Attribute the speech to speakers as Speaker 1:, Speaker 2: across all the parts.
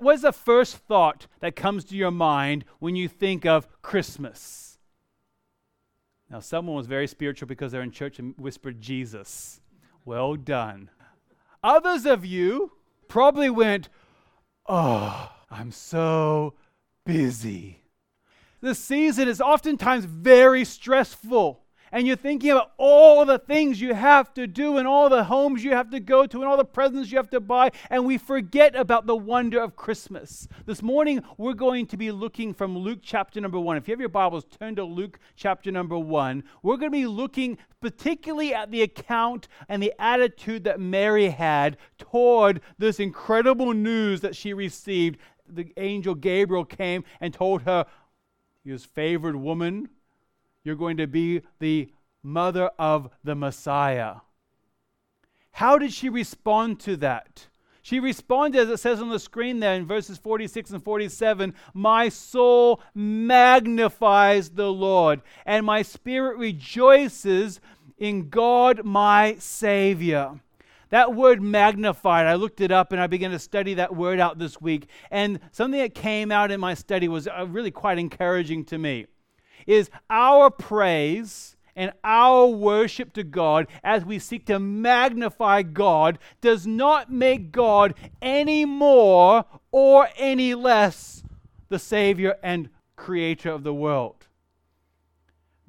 Speaker 1: What's the first thought that comes to your mind when you think of Christmas? Now, someone was very spiritual because they're in church and whispered Jesus. Well done. Others of you probably went, Oh, I'm so busy. The season is oftentimes very stressful and you're thinking about all the things you have to do and all the homes you have to go to and all the presents you have to buy, and we forget about the wonder of Christmas. This morning, we're going to be looking from Luke chapter number one. If you have your Bibles, turn to Luke chapter number one. We're going to be looking particularly at the account and the attitude that Mary had toward this incredible news that she received. The angel Gabriel came and told her, "His favored woman you're going to be the mother of the Messiah. How did she respond to that? She responded, as it says on the screen there in verses 46 and 47 My soul magnifies the Lord, and my spirit rejoices in God my Savior. That word magnified, I looked it up and I began to study that word out this week. And something that came out in my study was uh, really quite encouraging to me is our praise and our worship to God as we seek to magnify God does not make God any more or any less the Savior and Creator of the world.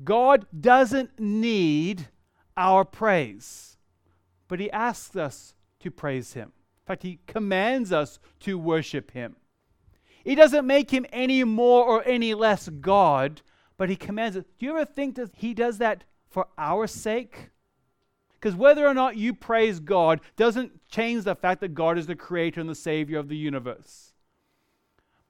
Speaker 1: God doesn't need our praise, but He asks us to praise Him. In fact, He commands us to worship Him. He doesn't make Him any more or any less God, but he commands it. Do you ever think that he does that for our sake? Because whether or not you praise God doesn't change the fact that God is the creator and the savior of the universe.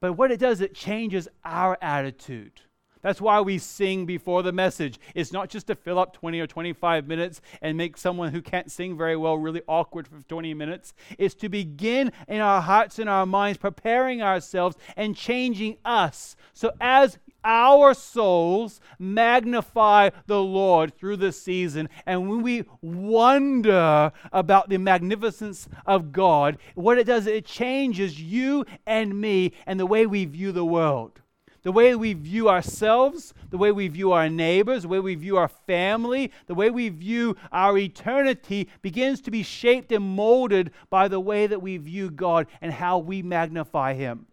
Speaker 1: But what it does, it changes our attitude. That's why we sing before the message. It's not just to fill up 20 or 25 minutes and make someone who can't sing very well really awkward for 20 minutes. It's to begin in our hearts and our minds, preparing ourselves and changing us. So as our souls magnify the Lord through this season. And when we wonder about the magnificence of God, what it does, it changes you and me and the way we view the world. The way we view ourselves, the way we view our neighbors, the way we view our family, the way we view our eternity begins to be shaped and molded by the way that we view God and how we magnify Him.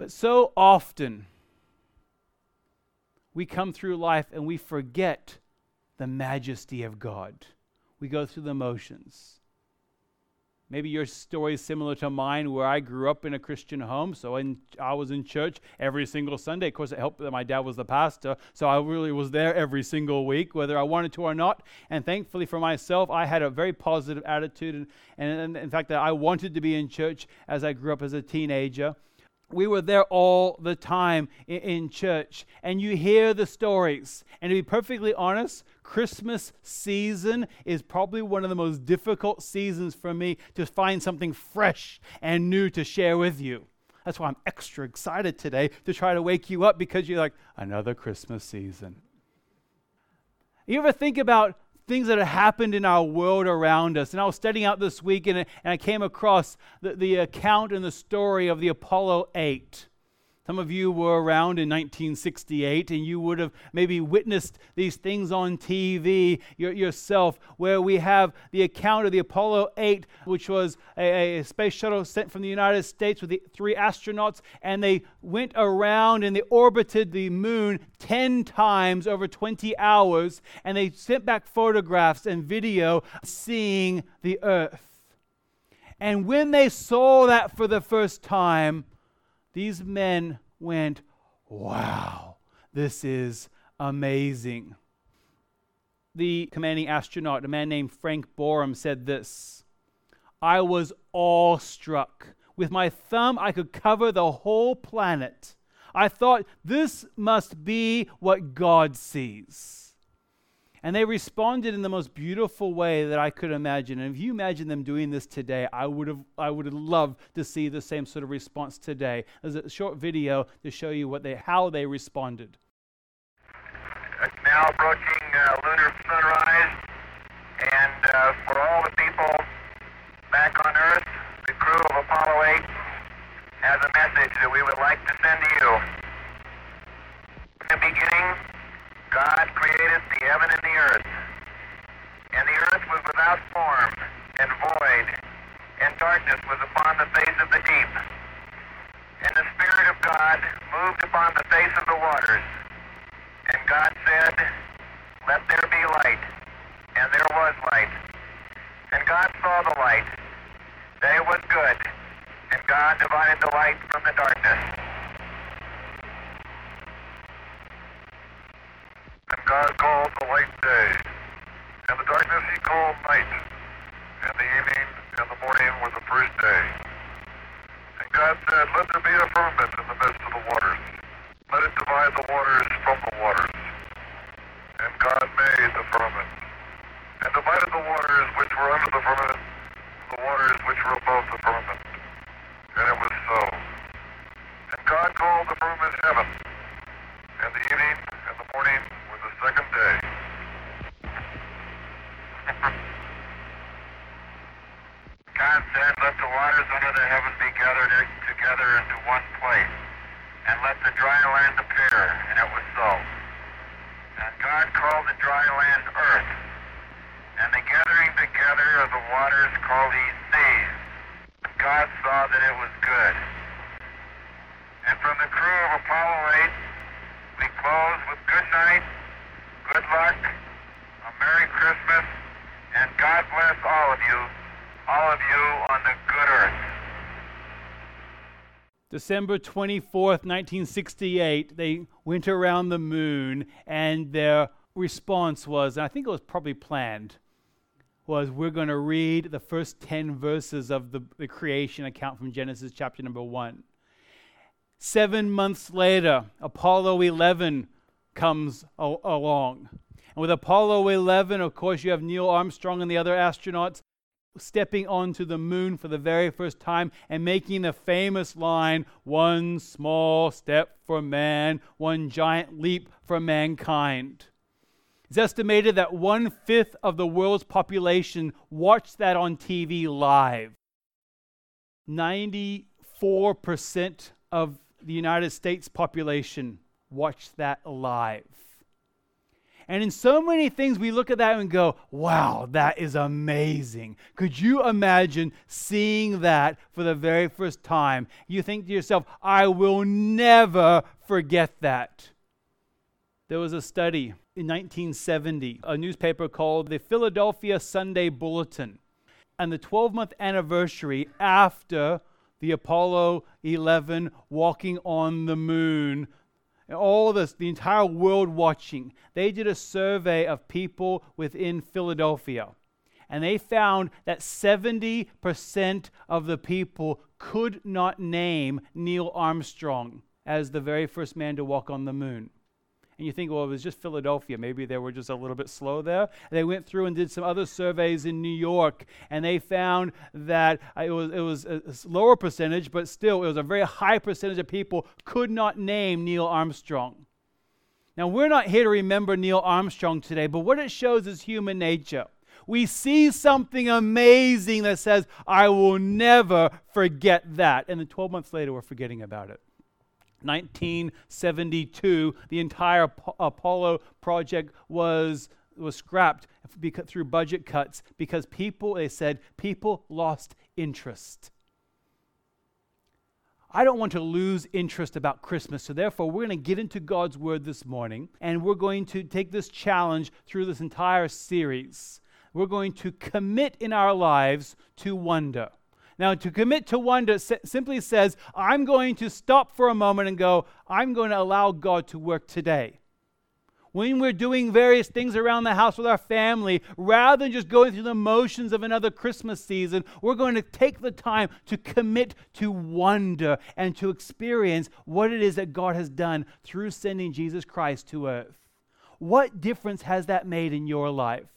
Speaker 1: But so often, we come through life and we forget the majesty of God. We go through the motions. Maybe your story is similar to mine, where I grew up in a Christian home. So in, I was in church every single Sunday. Of course, it helped that my dad was the pastor. So I really was there every single week, whether I wanted to or not. And thankfully for myself, I had a very positive attitude. And, and, and in fact, that I wanted to be in church as I grew up as a teenager we were there all the time in, church and you hear the stories. And to be perfectly honest christmas season is probably one of the most difficult seasons for me to find something fresh and new to share with you. That's why i'm extra excited today to try to wake you up because you're like another christmas season. You ever think about things that have happened in our world around us. And I was studying out this week and, and I came across the, the account and the story of the Apollo 8. Some of you were around in 1968 and you would have maybe witnessed these things on TV yourself, where we have the account of the Apollo 8, which was a, a, space shuttle sent from the United States with the three astronauts, and they went around and they orbited the moon 10 times over 20 hours, and they sent back photographs and video seeing the Earth. And when they saw that for the first time, these men went, Wow, this is amazing. The commanding astronaut, a man named Frank Borman, said this I was awestruck. With my thumb, I could cover the whole planet. I thought, this must be what God sees. And they responded in the most beautiful way that I could imagine. And if you imagine them doing this today, I would have I would have loved to see the same sort of response today. There's a short video to show you what they how they responded.
Speaker 2: Now approaching uh, lunar sunrise, and uh, for all the people back on Earth, the crew of Apollo 8 has a message that we would like to send to you. In the beginning, God created the heaven and the earth. And the earth was without form and void, and darkness was upon the face of the deep. And the Spirit of God moved upon the face of the waters. And God said, Let there be light. And there was light. And God saw the light, that it was good. And God divided the light from the darkness.
Speaker 3: God called the light day, and the darkness he called night, and the evening and the morning were the first day. And God said, Let there be a firmament in the midst of the waters. Let it divide the waters from the waters. And God made the firmament, and divided the waters which were under the firmament, from the waters which were above the firmament. And it was so. And God called the firmament heaven, and the evening and the morning were the second day.
Speaker 2: God said, Let the waters under the heaven be gathered together into one place, and let the dry land appear. And it was so. And God called the dry land earth, and the gathering together of the waters called he seas. And God saw that it was good. And from the crew of Apollo 8, we close with good night, good luck, a Merry Christmas, and God bless all of you, all of you on the good earth.
Speaker 1: December 24th, 1968, they went around the moon, and their response was, and I think it was probably planned, was we're going to read the first 10 verses of the, the creation account from Genesis chapter number 1. Seven months later, Apollo 11 comes along. And with Apollo 11, of course, you have Neil Armstrong and the other astronauts stepping onto the moon for the very first time and making the famous line one small step for man, one giant leap for mankind. It's estimated that one fifth of the world's population watched that on TV live. 94% of the United States population watched that live. And in so many things, we look at that and go, wow, that is amazing. Could you imagine seeing that for the very first time? You think to yourself, I will never forget that. There was a study in 1970, a newspaper called the Philadelphia Sunday Bulletin. And the 12 month anniversary after the Apollo 11 walking on the moon and all this, the entire world watching, they did a survey of people within Philadelphia. And they found that 70% of the people could not name Neil Armstrong as the very first man to walk on the moon. And you think, well, it was just Philadelphia. Maybe they were just a little bit slow there. They went through and did some other surveys in New York, and they found that uh, it was, it was a a lower percentage, but still, it was a very high percentage of people could not name Neil Armstrong. Now, we're not here to remember Neil Armstrong today, but what it shows is human nature. We see something amazing that says, I will never forget that. And then 12 months later, we're forgetting about it. 1972, the entire Apollo project was, was scrapped through budget cuts because people, they said, people lost interest. I don't want to lose interest about Christmas, so therefore, we're going to get into God's Word this morning, and we're going to take this challenge through this entire series. We're going to commit in our lives to wonder. Now, to commit to wonder simply says, I'm going to stop for a moment and go, I'm going to allow God to work today. When we're doing various things around the house with our family, rather than just going through the motions of another Christmas season, we're going to take the time to commit to wonder and to experience what it is that God has done through sending Jesus Christ to earth. What difference has that made in your life?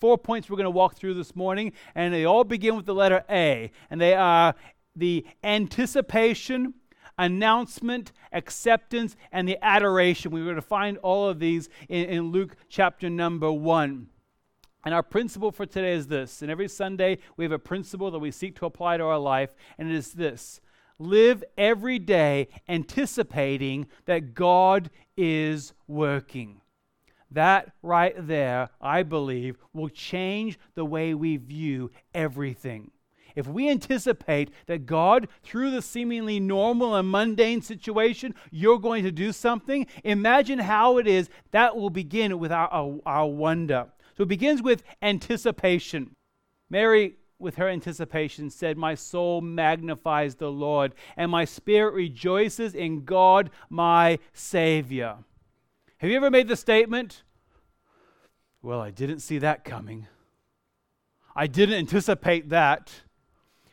Speaker 1: Four points we're going to walk through this morning, and they all begin with the letter A, and they are the anticipation, announcement, acceptance, and the adoration. We're going to find all of these in, in Luke chapter number one. And our principle for today is this. And every Sunday, we have a principle that we seek to apply to our life, and it is this live every day anticipating that God is working. That right there, I believe, will change the way we view everything. If we anticipate that God, through the seemingly normal and mundane situation, you're going to do something, imagine how it is that will begin with our, our, our wonder. So it begins with anticipation. Mary, with her anticipation, said, My soul magnifies the Lord, and my spirit rejoices in God, my Savior. Have you ever made the statement, Well, I didn't see that coming. I didn't anticipate that.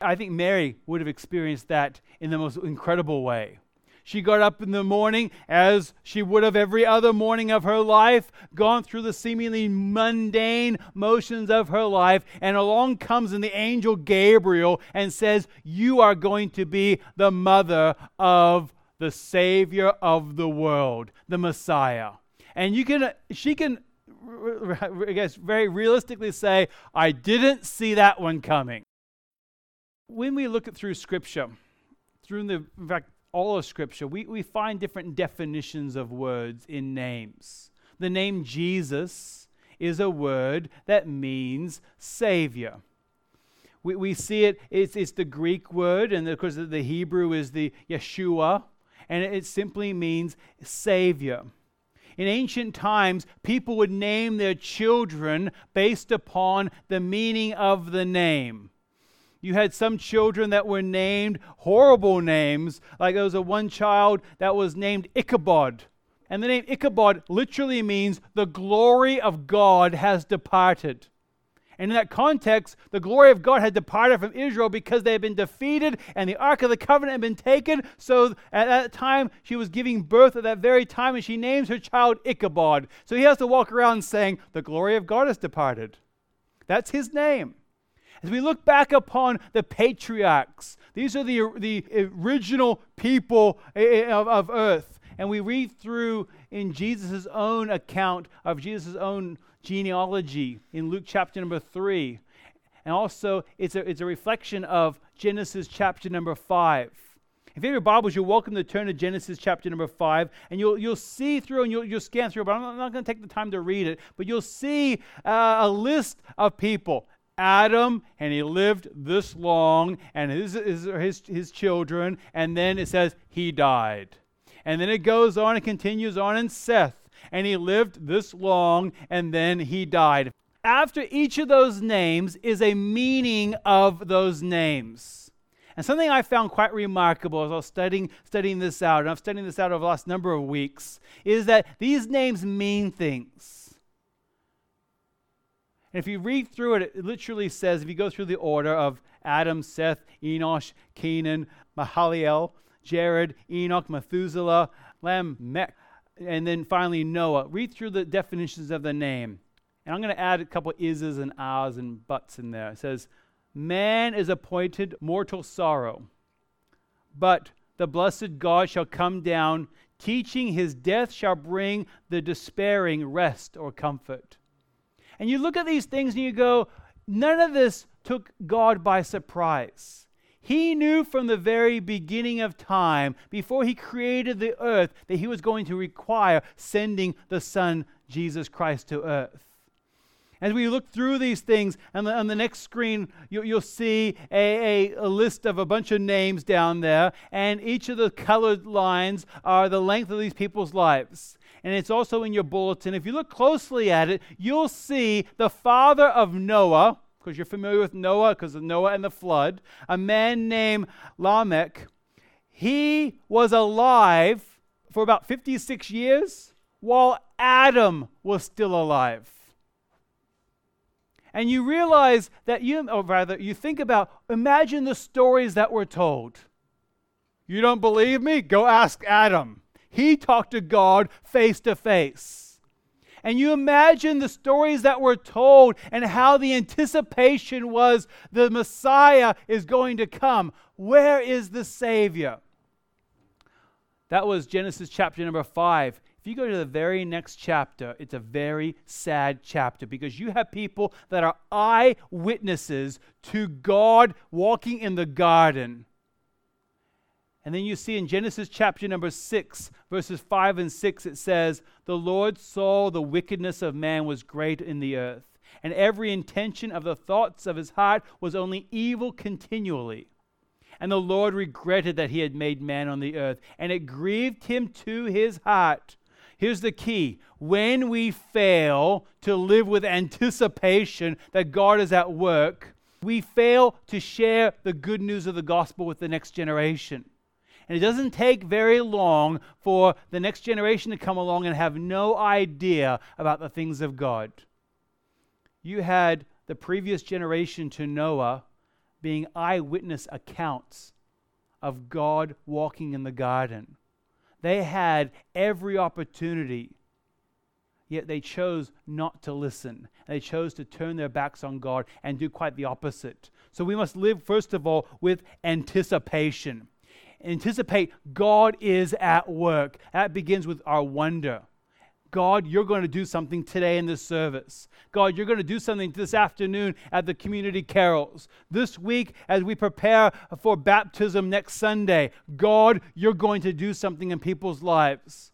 Speaker 1: I think Mary would have experienced that in the most incredible way. She got up in the morning as she would have every other morning of her life, gone through the seemingly mundane motions of her life, and along comes in the angel Gabriel and says, You are going to be the mother of the Savior of the world, the Messiah. And you can, she can, I guess, very realistically say, I didn't see that one coming. When we look at through Scripture, through the, in fact, all of Scripture, we, we find different definitions of words in names. The name Jesus is a word that means Savior. We, we see it, it's, it's the Greek word, and of course the Hebrew is the Yeshua, and it, simply means Savior. In ancient times, people would name their children based upon the meaning of the name. You had some children that were named horrible names, like there was a one child that was named Ichabod. And the name Ichabod literally means the glory of God has departed. And in that context, the glory of God had departed from Israel because they had been defeated and the Ark of the Covenant had been taken. So at that time, she was giving birth at that very time, and she names her child Ichabod. So he has to walk around saying, The glory of God has departed. That's his name. As we look back upon the patriarchs, these are the, the original people eh, eh, of, of earth. And we read through in Jesus' own account of Jesus' own genealogy in Luke chapter number 3. And also, it's a, it's a reflection of Genesis chapter number 5. If you have your Bibles, you're welcome to turn to Genesis chapter number 5, and you'll, you'll see through and you'll, you'll scan through, but I'm not, not going to take the time to read it, but you'll see uh, a list of people Adam, and he lived this long, and his, his, his, his children, and then it says he died. And then it goes on and continues on and Seth, and he lived this long, and then he died. After each of those names is a meaning of those names. And something I found quite remarkable as I was studying, studying this out, and I've studying this out over the last number of weeks, is that these names mean things. And if you read through it, it literally says, if you go through the order of Adam, Seth, Enosh, Canaan, Mahalalel, Jared, Enoch, Methuselah, Lamech, and then finally Noah. Read through the definitions of the name. And I'm going to add a couple is's and ahs and buts in there. It says, Man is appointed mortal sorrow, but the blessed God shall come down, teaching his death shall bring the despairing rest or comfort. And you look at these things and you go, none of this took God by surprise. He knew from the very beginning of time, before he created the earth, that he was going to require sending the Son, Jesus Christ, to earth. As we look through these things, and on the next screen, you, will see a, a, a, list of a bunch of names down there, and each of the colored lines are the length of these people's lives and it's also in your bulletin. If you look closely at it, you'll see the father of Noah, because you're familiar with Noah, because of Noah and the flood, a man named Lamech. He was alive for about 56 years while Adam was still alive. And you realize that you, or rather, you think about, imagine the stories that were told. You don't believe me? Go ask Adam. He talked to God face to face. And you imagine the stories that were told and how the anticipation was the Messiah is going to come. Where is the Savior? That was Genesis chapter number 5. If you go to the very next chapter, it's a very sad chapter because you have people that are eyewitnesses to God walking in the garden. And then you see in Genesis chapter number 6, verses 5 and 6, it says, The Lord saw the wickedness of man was great in the earth, and every intention of the thoughts of his heart was only evil continually. And the Lord regretted that he had made man on the earth, and it grieved him to his heart. Here's the key when we fail to live with anticipation that God is at work, we fail to share the good news of the gospel with the next generation. And it doesn't take very long for the next generation to come along and have no idea about the things of God. You had the previous generation to Noah being eyewitness accounts of God walking in the garden. They had every opportunity, yet they chose not to listen. They chose to turn their backs on God and do quite the opposite. So we must live, first of all, with anticipation. Anticipate God is at work. That begins with our wonder. God, you're going to do something today in this service. God, you're going to do something this afternoon at the community carols. This week, as we prepare for baptism next Sunday, God, you're going to do something in people's lives.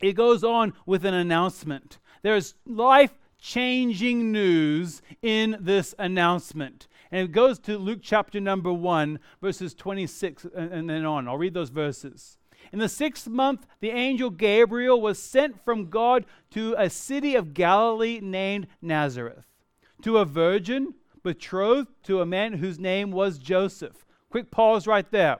Speaker 1: It goes on with an announcement. There's life changing news in this announcement. And it goes to Luke chapter number 1, verses 26 and then on. I'll read those verses. In the sixth month, the angel Gabriel was sent from God to a city of Galilee named Nazareth, to a virgin betrothed to a man whose name was Joseph. Quick pause right there.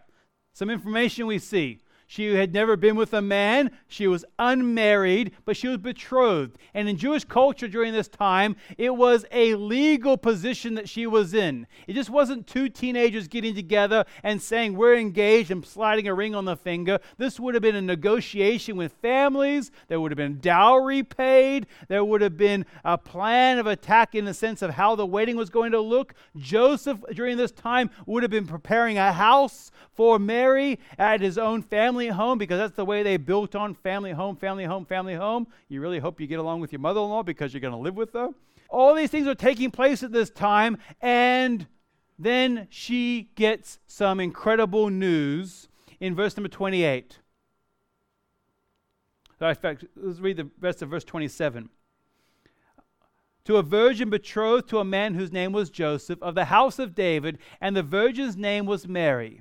Speaker 1: Some information we see. She had never been with a man. She was unmarried, but she was betrothed. And in Jewish culture during this time, it was a legal position that she was in. It just wasn't two teenagers getting together and saying, We're engaged and sliding a ring on the finger. This would have been a negotiation with families. There would have been dowry paid. There would have been a plan of attack in the sense of how the wedding was going to look. Joseph, during this time, would have been preparing a house for Mary at his own family home because that's the way they built on family home, family home, family home. You really hope you get along with your mother in law because you're going to live with her. All these things are taking place at this time, and then she gets some incredible news in verse number 28. In fact, let's read the rest of verse 27 to a virgin betrothed to a man whose name was Joseph of the house of David, and the virgin's name was Mary.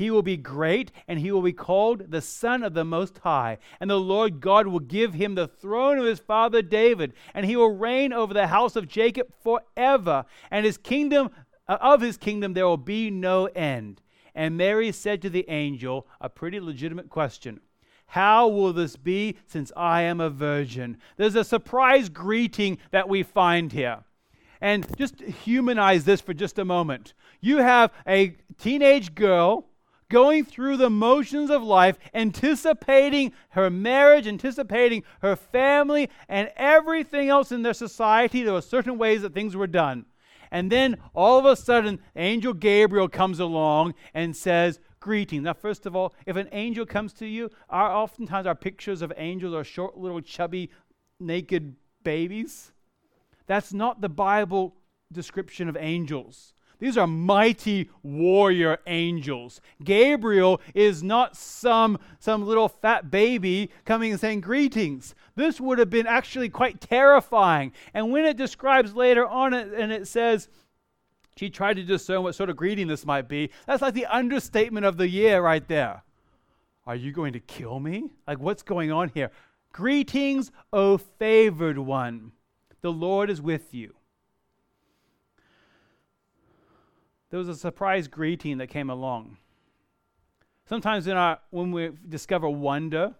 Speaker 1: He will be great, and he will be called the Son of the Most High. And the Lord God will give him the throne of his father David, and he will reign over the house of Jacob forever. And his kingdom, uh, of his kingdom, there will be no end. And Mary said to the angel, a pretty legitimate question. How will this be since I am a virgin? There's a surprise greeting that we find here. And just humanize this for just a moment. You have a teenage girl going through the motions of life, anticipating her marriage, anticipating her family, and everything else in their society. There were certain ways that things were done. And then all of a sudden, Angel Gabriel comes along and says, Greeting. Now, first of all, if an angel comes to you, our, oftentimes our pictures of angels are short, little, chubby, naked babies. That's not the Bible description of angels. These are mighty warrior angels. Gabriel is not some, some little fat baby coming and saying greetings. This would have been actually quite terrifying. And when it describes later on, it, and it says, she tried to discern what sort of greeting this might be, that's like the understatement of the year right there. Are you going to kill me? Like, what's going on here? Greetings, O favored one. The Lord is with you. There was a surprise greeting that came along. Sometimes our, when we discover wonder,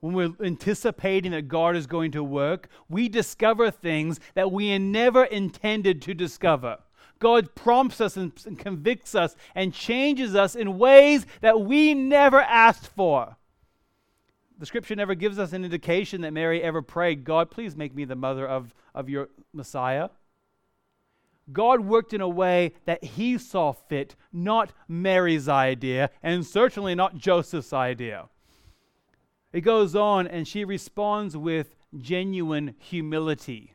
Speaker 1: when we're anticipating that God is going to work, we discover things that we never intended to discover. God prompts us and, and, convicts us and changes us in ways that we never asked for. The scripture never gives us an indication that Mary ever prayed, God, please make me the mother of, of your Messiah. God worked in a way that he saw fit, not Mary's idea, and certainly not Joseph's idea. It goes on, and she responds with genuine humility.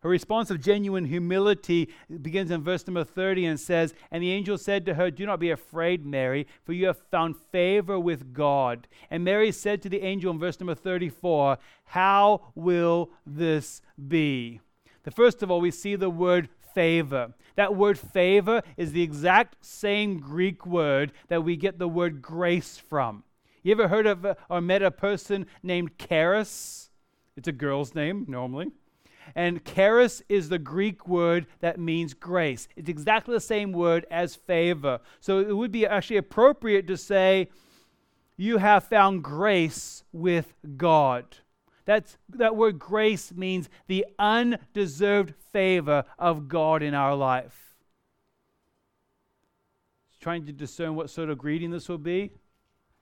Speaker 1: Her response of genuine humility begins in verse number 30 and says, And the angel said to her, Do not be afraid, Mary, for you have found favor with God. And Mary said to the angel in verse number 34, How will this be? The first of all, we see the word favor. That word favor is the exact same Greek word that we get the word grace from. You ever heard of uh, or met a person named Charis? It's a girl's name, normally. And charis is the Greek word that means grace. It's exactly the same word as favor. So it would be actually appropriate to say, You have found grace with God. That's, that word grace means the undeserved favor of God in our life. Trying to discern what sort of greeting this will be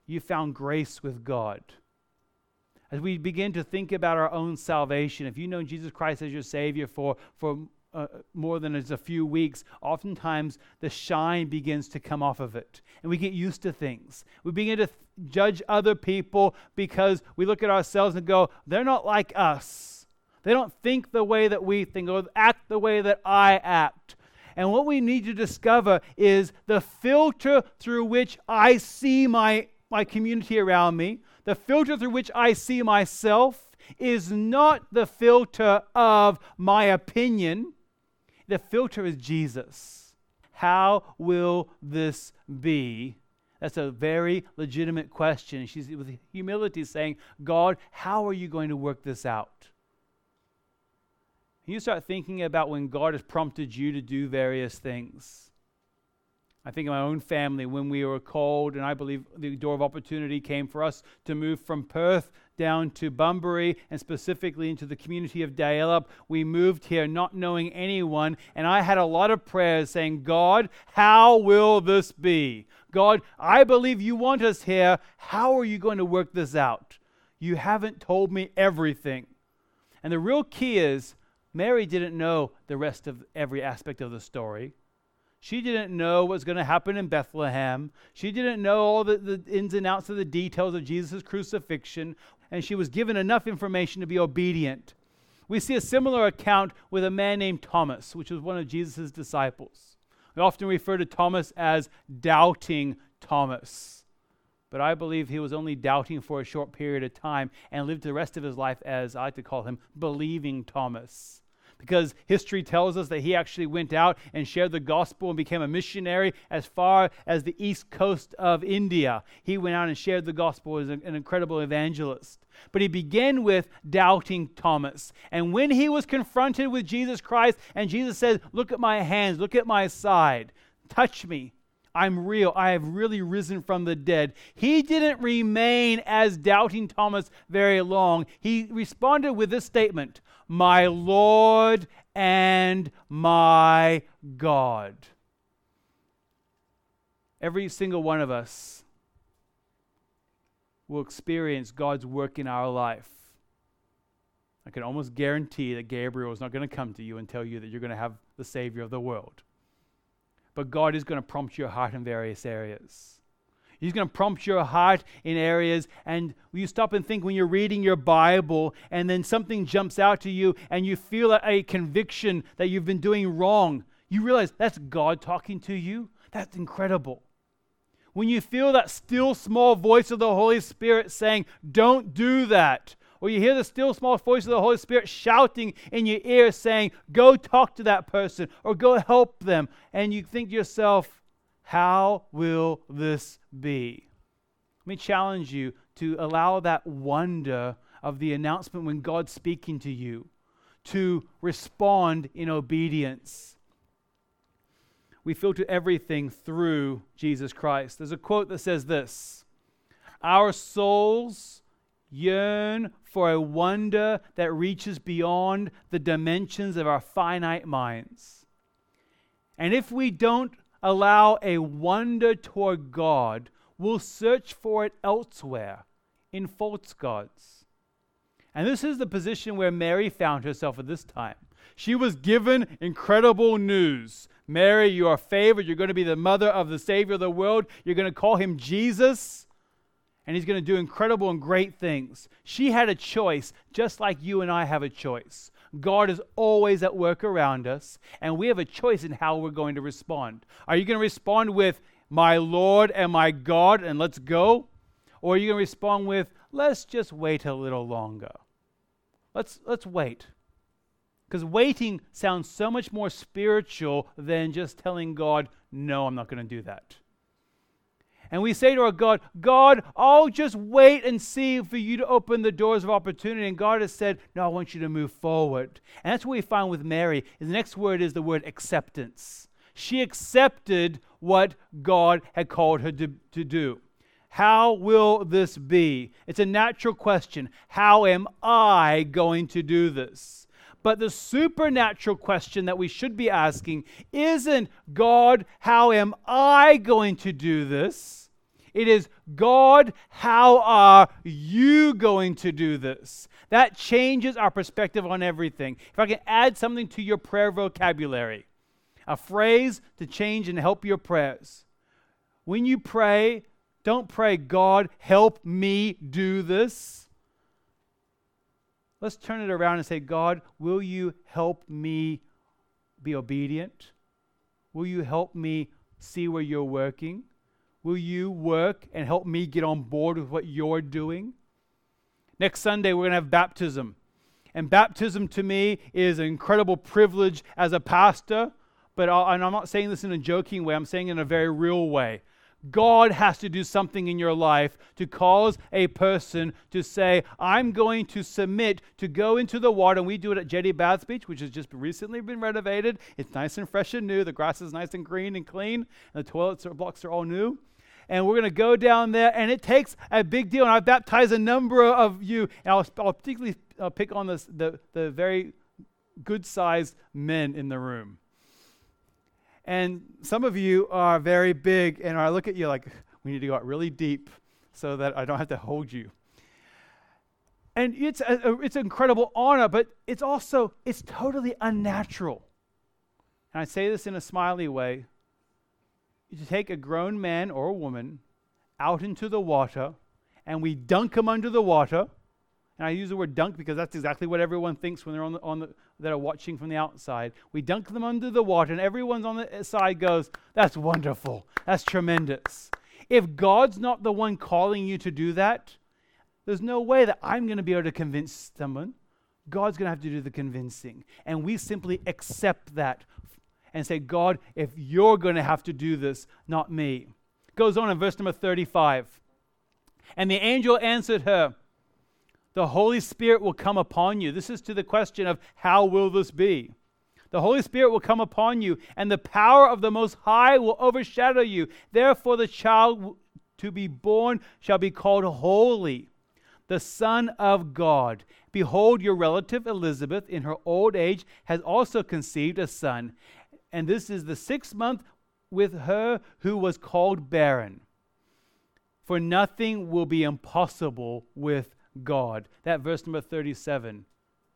Speaker 1: you found grace with God. As we begin to think about our own salvation, if you know Jesus Christ as your Savior for, for uh, more than a few weeks, oftentimes the shine begins to come off of it. And we get used to things. We begin to th- judge other people because we look at ourselves and go, they're not like us. They don't think the way that we think or act the way that I act. And what we need to discover is the filter through which I see my my community around me, the filter through which I see myself is not the filter of my opinion. The filter is Jesus. How will this be? That's a very legitimate question. She's with humility saying, God, how are you going to work this out? You start thinking about when God has prompted you to do various things. I think of my own family when we were called, and I believe the door of opportunity came for us to move from Perth down to Bunbury and specifically into the community of Dalyellup. We moved here not knowing anyone, and I had a lot of prayers saying, God, how will this be? God, I believe you want us here. How are you going to work this out? You haven't told me everything. And the real key is Mary didn't know the rest of every aspect of the story. She didn't know what was going to happen in Bethlehem. She didn't know all the, the ins and outs of the details of Jesus' crucifixion, and she was given enough information to be obedient. We see a similar account with a man named Thomas, which was one of Jesus' disciples. We often refer to Thomas as doubting Thomas. But I believe he was only doubting for a short period of time and lived the rest of his life as I like to call him believing Thomas because history tells us that he actually went out and shared the gospel and became a missionary as far as the east coast of India. He went out and shared the gospel as an, incredible evangelist. But he began with doubting Thomas. And when he was confronted with Jesus Christ, and Jesus said, Look at my hands, look at my side, touch me. I'm real. I have really risen from the dead. He didn't remain as doubting Thomas very long. He responded with this statement my Lord and my God. Every single one of us will experience God's work in our life. I can almost guarantee that Gabriel is not going to come to you and tell you that you're going to have the Savior of the world. But God is going to prompt your heart in various areas. He's going to prompt your heart in areas, and you stop and think when you're reading your Bible, and then something jumps out to you, and you feel a, conviction that you've been doing wrong. You realize that's God talking to you. That's incredible. When you feel that still small voice of the Holy Spirit saying, Don't do that, or you hear the still small voice of the Holy Spirit shouting in your ear saying, Go talk to that person, or go help them, and you think to yourself, how will this be? Let me challenge you to allow that wonder of the announcement when God's speaking to you to respond in obedience. We filter everything through Jesus Christ. There's a quote that says this Our souls yearn for a wonder that reaches beyond the dimensions of our finite minds. And if we don't allow a wonder toward God, we'll search for it elsewhere in false gods. And this is the position where Mary found herself at this time. She was given incredible news. Mary, you are favored. You're going to be the mother of the Savior of the world. You're going to call him Jesus, and he's going to do incredible and great things. She had a choice, just like you and I have a choice. God is always at work around us, and we have a choice in how we're going to respond. Are you going to respond with, My Lord and my God, and let's go? Or are you going to respond with, Let's just wait a little longer? Let's, let's wait. Because waiting sounds so much more spiritual than just telling God, no, I'm not going to do that. And we say to our God, God, I'll just wait and see for you to open the doors of opportunity. And God has said, No, I want you to move forward. And that's what we find with Mary. The next word is the word acceptance. She accepted what God had called her to, to do. How will this be? It's a natural question. How am I going to do this? But the supernatural question that we should be asking isn't, God, how am I going to do this? It is, God, how are you going to do this? That changes our perspective on everything. If I can add something to your prayer vocabulary, a phrase to change and help your prayers. When you pray, don't pray, God, help me do this. Let's turn it around and say, God, will you help me be obedient? Will you help me see where you're working? Will you work and help me get on board with what you're doing? Next Sunday, we're going to have baptism. And baptism to me is an incredible privilege as a pastor, but i and I'm not saying this in a joking way, I'm saying in a very real way. God has to do something in your life to cause a person to say, I'm going to submit to go into the water. And we do it at Jetty Bath Beach, which has just recently been renovated. It's nice and fresh and new. The grass is nice and green and clean. And the toilets or blocks are all new. And we're going to go down there, and it takes a big deal. And I've baptized a number of you, and I'll, I'll particularly uh, pick on this, the, the very good sized men in the room. And some of you are very big, and I look at you like, we need to go out really deep so that I don't have to hold you. And it's, a, a, it's an incredible honor, but it's also, it's totally unnatural. And I say this in a smiley way. You take a grown man or a woman out into the water, and we dunk them under the water, and I use the word dunk because that's exactly what everyone thinks when they're on the, on the that are watching from the outside. We dunk them under the water, and everyone's on the uh, side goes, That's wonderful. That's tremendous. If God's not the one calling you to do that, there's no way that I'm going to be able to convince someone. God's going to have to do the convincing. And we simply accept that and say, God, if you're going to have to do this, not me. Goes on in verse number 35. And the angel answered her, the Holy Spirit will come upon you. This is to the question of how will this be? The Holy Spirit will come upon you, and the power of the Most High will overshadow you. Therefore, the child to be born shall be called holy, the Son of God. Behold, your relative Elizabeth, in her old age, has also conceived a son. And this is the sixth month with her who was called barren. For nothing will be impossible with God. That verse number 37.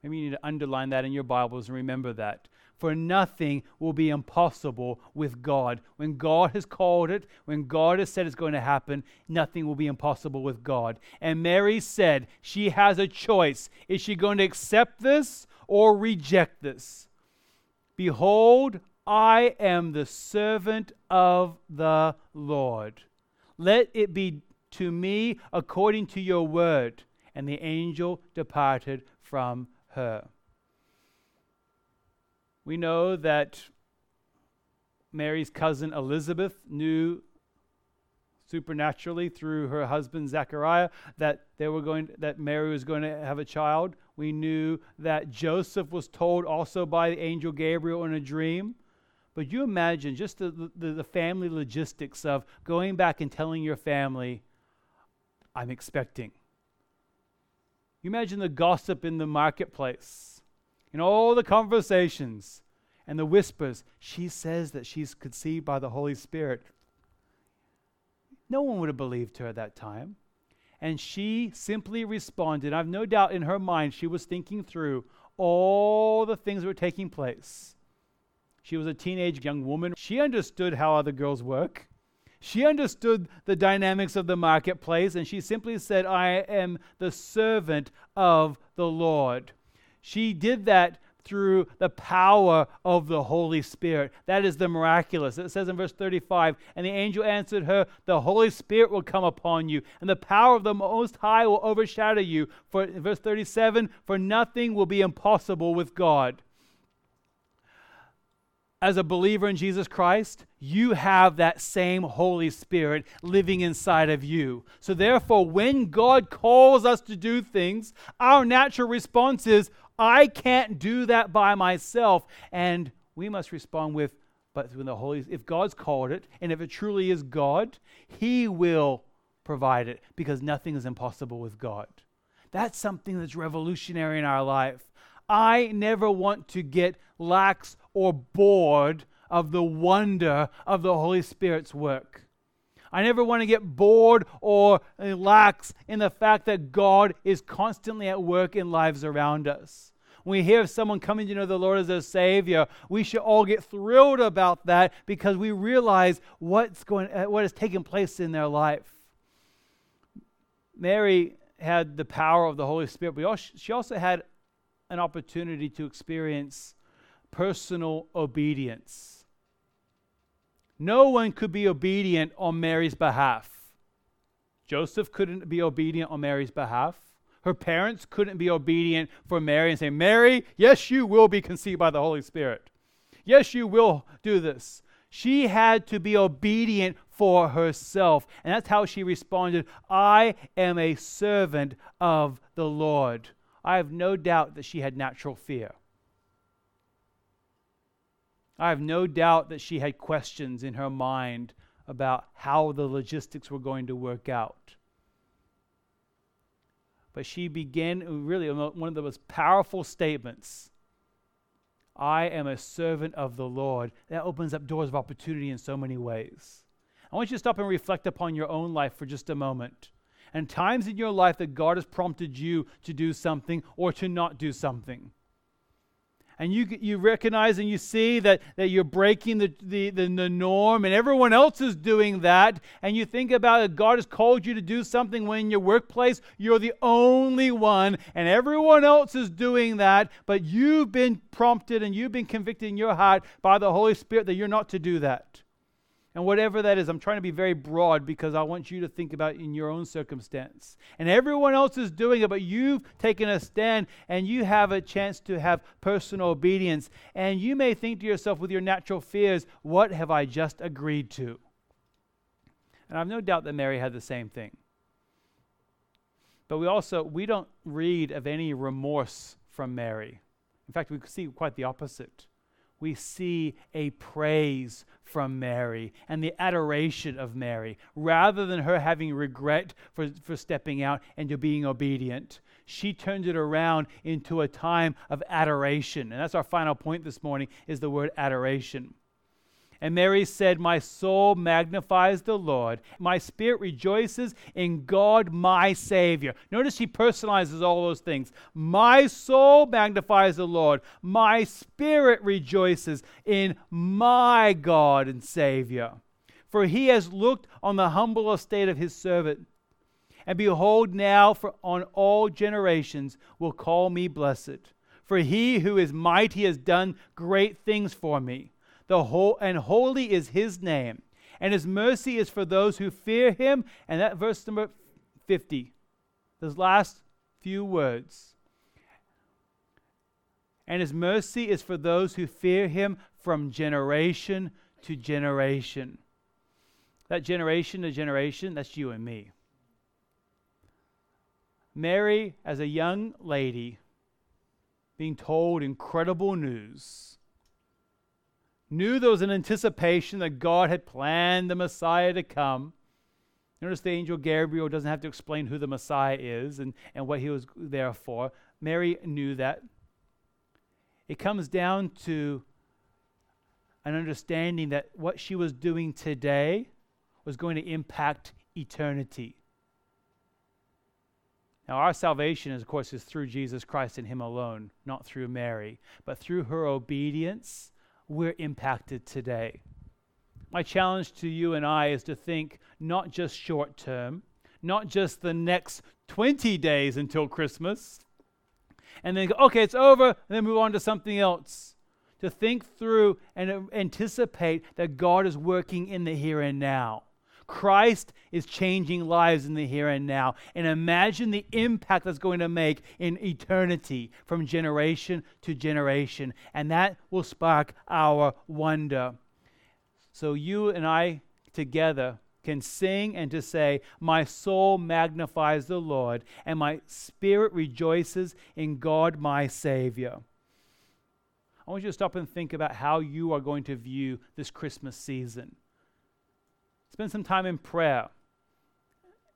Speaker 1: Maybe you need to underline that in your Bibles and remember that. For nothing will be impossible with God. When God has called it, when God has said it's going to happen, nothing will be impossible with God. And Mary said she has a choice. Is she going to accept this or reject this? Behold, I am the servant of the Lord. Let it be to me according to your word and the angel departed from her. We know that Mary's cousin Elizabeth knew supernaturally through her husband Zechariah that they were going that Mary was going to have a child. We knew that Joseph was told also by the angel Gabriel in a dream. But you imagine just the, the, the family logistics of going back and telling your family, I'm expecting. You imagine the gossip in the marketplace, in all the conversations and the whispers. She says that she's conceived by the Holy Spirit. No one would have believed her at that time. And she simply responded. I've no doubt in her mind she was thinking through all the things that were taking place. She was a teenage young woman. She understood how other girls work. She understood the dynamics of the marketplace, and she simply said, I am the servant of the Lord. She did that through the power of the Holy Spirit. That is the miraculous. It says in verse 35 And the angel answered her, The Holy Spirit will come upon you, and the power of the Most High will overshadow you. For verse 37 For nothing will be impossible with God as a believer in Jesus Christ, you have that same Holy Spirit living inside of you. So, therefore, when God calls us to do things, our natural response is, I can't do that by myself. And we must respond with, but when the Holy, Spirit, if God's called it, and if it truly is God, He will provide it because nothing is impossible with God. That's something that's revolutionary in our life. I never want to get lax or bored of the wonder of the Holy Spirit's work. I never want to get bored or lax in the fact that God is constantly at work in lives around us. When we hear of someone coming to know the Lord as their Savior, we should all get thrilled about that because we realize what's going, uh, what is taking place in their life. Mary had the power of the Holy Spirit, but she also had an opportunity to experience personal obedience. No one could be obedient on Mary's behalf. Joseph couldn't be obedient on Mary's behalf. Her parents couldn't be obedient for Mary and say, Mary, yes, you will be conceived by the Holy Spirit. Yes, you will do this. She had to be obedient for herself. And that's how she responded I am a servant of the Lord. I have no doubt that she had natural fear. I have no doubt that she had questions in her mind about how the logistics were going to work out. But she began uh, really uh, one of the most powerful statements I am a servant of the Lord. That opens up doors of opportunity in so many ways. I want you to stop and reflect upon your own life for just a moment and times in your life that God has prompted you to do something or to not do something. And you, you recognize and you see that, that you're breaking the, the, the, the norm and everyone else is doing that. And you think about it, God has called you to do something when in your workplace you're the only one and everyone else is doing that. But you've been prompted and you've been convicted in your heart by the Holy Spirit that you're not to do that. And whatever that is, I'm trying to be very broad because I want you to think about in your own circumstance. And everyone else is doing it, but you've taken a stand and you have a chance to have personal obedience. And you may think to yourself with your natural fears, what have I just agreed to? And I've no doubt that Mary had the same thing. But we also we don't read of any remorse from Mary. In fact, we see quite the opposite we see a praise from Mary and the adoration of Mary. Rather than her having regret for, for stepping out and being obedient, she turned it around into a time of adoration. And that's our final point this morning is the word adoration. And Mary said, My soul magnifies the Lord. My spirit rejoices in God, my Savior. Notice he personalizes all those things. My soul magnifies the Lord. My spirit rejoices in my God and Savior. For he has looked on the humble estate of his servant. And behold, now for on all generations will call me blessed. For he who is mighty has done great things for me the whole and holy is his name and his mercy is for those who fear him. And that verse number 50 those last few words. And his mercy is for those who fear him from generation to generation. That generation to generation that's you and me. Mary as a young lady being told incredible news knew there was an anticipation that God had planned the Messiah to come. Notice the angel Gabriel doesn't have to explain who the Messiah is and, and what he was there for. Mary knew that. It comes down to an understanding that what she was doing today was going to impact eternity. Now, our salvation, is, of course, is through Jesus Christ and Him alone, not through Mary. But through her obedience, we're impacted today. My challenge to you and I is to think not just short term, not just the next 20 days until Christmas, and then go, okay, it's over, and then move on to something else. To think through and anticipate that God is working in the here and now. Christ is changing lives in the here and now. And imagine the impact that's going to make in eternity from generation to generation. And that will spark our wonder. So you and I together can sing and to say, My soul magnifies the Lord, and my spirit rejoices in God my Savior. I want you to stop and think about how you are going to view this Christmas season. Spend some time in prayer,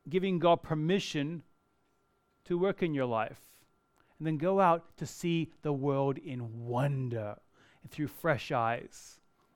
Speaker 1: giving God permission to work in your life. And then go out to see the world in wonder and through fresh eyes.